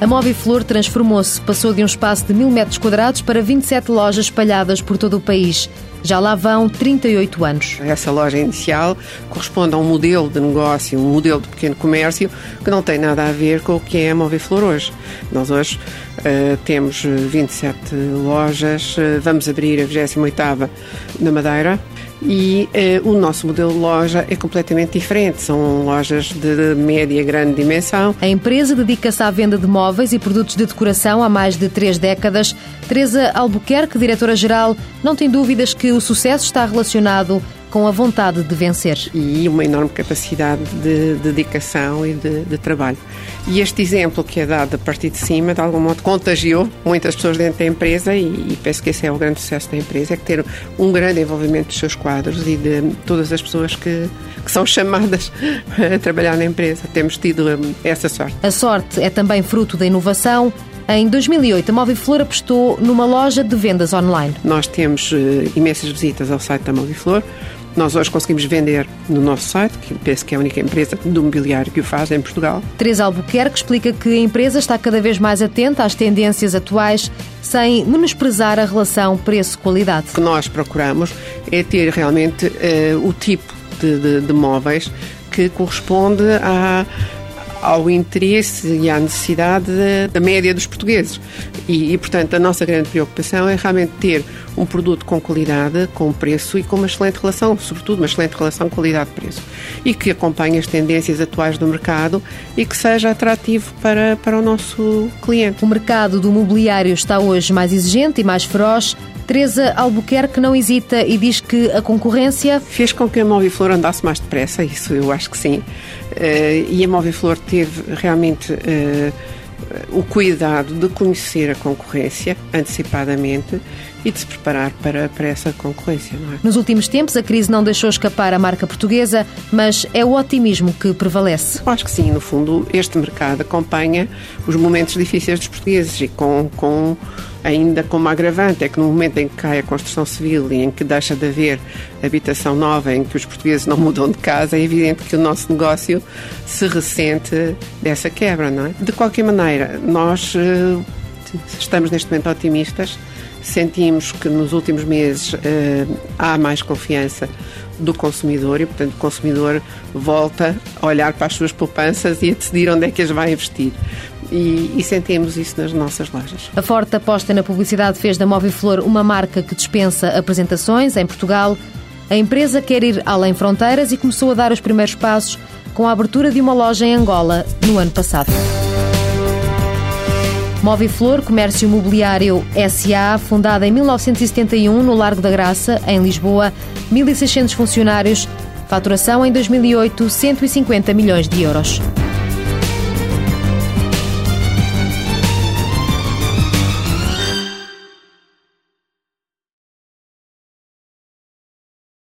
A Moviflor transformou-se, passou de um espaço de mil metros quadrados para 27 lojas espalhadas por todo o país. Já lá vão 38 anos. Essa loja inicial corresponde a um modelo de negócio, um modelo de pequeno comércio que não tem nada a ver com o que é a Moviflor hoje. Nós hoje uh, temos 27 lojas, uh, vamos abrir a 28ª na Madeira, e eh, o nosso modelo de loja é completamente diferente. São lojas de média, grande dimensão. A empresa dedica-se à venda de móveis e produtos de decoração há mais de três décadas. Teresa Albuquerque, diretora-geral, não tem dúvidas que o sucesso está relacionado com a vontade de vencer. E uma enorme capacidade de, dedicação e de, de, trabalho. E este exemplo que é dado a partir de cima, de algum modo, contagiou muitas pessoas dentro da empresa e, e penso que esse é o grande sucesso da empresa, é que ter um grande envolvimento dos seus quadros e de todas as pessoas que, que são chamadas a trabalhar na empresa. Temos tido hum, essa sorte. A sorte é também fruto da inovação, em 2008, a Moviflor apostou numa loja de vendas online. Nós temos uh, imensas visitas ao site da Moviflor. Nós hoje conseguimos vender no nosso site, que penso que é a única empresa do mobiliário que o faz em Portugal. Teresa Albuquerque explica que a empresa está cada vez mais atenta às tendências atuais, sem menosprezar a relação preço-qualidade. O que nós procuramos é ter realmente uh, o tipo de, de, de móveis que corresponde a ao interesse e à necessidade da média dos portugueses. E, e, portanto, a nossa grande preocupação é realmente ter um produto com qualidade, com preço e com uma excelente relação, sobretudo uma excelente relação qualidade-preço. E que acompanhe as tendências atuais do mercado e que seja atrativo para, para o nosso cliente. O mercado do mobiliário está hoje mais exigente e mais feroz. Teresa Albuquerque não hesita e diz que a concorrência fez com que a Moviflor andasse mais depressa, isso eu acho que sim. Uh, e a Moviflor teve realmente uh, o cuidado de conhecer a concorrência antecipadamente e de se preparar para, para essa concorrência. É? Nos últimos tempos, a crise não deixou escapar a marca portuguesa, mas é o otimismo que prevalece. Eu acho que sim, no fundo, este mercado acompanha os momentos difíceis dos portugueses e com, com ainda como agravante é que no momento em que cai a construção civil e em que deixa de haver habitação nova, em que os portugueses não mudam de casa, é evidente que o nosso negócio se ressente dessa quebra, não é? De qualquer maneira, nós uh, estamos neste momento otimistas, sentimos que nos últimos meses uh, há mais confiança do consumidor e, portanto, o consumidor volta a olhar para as suas poupanças e a decidir onde é que as vai investir e, e, sentimos isso nas nossas lojas. A forte aposta na publicidade fez da Moviflor uma marca que dispensa apresentações em Portugal. A empresa quer ir além fronteiras e começou a dar os primeiros passos com a abertura de uma loja em Angola no ano passado. Moviflor Comércio Imobiliário SA, fundada em 1971 no Largo da Graça, em Lisboa, 1.600 funcionários, faturação em 2008 150 milhões de euros.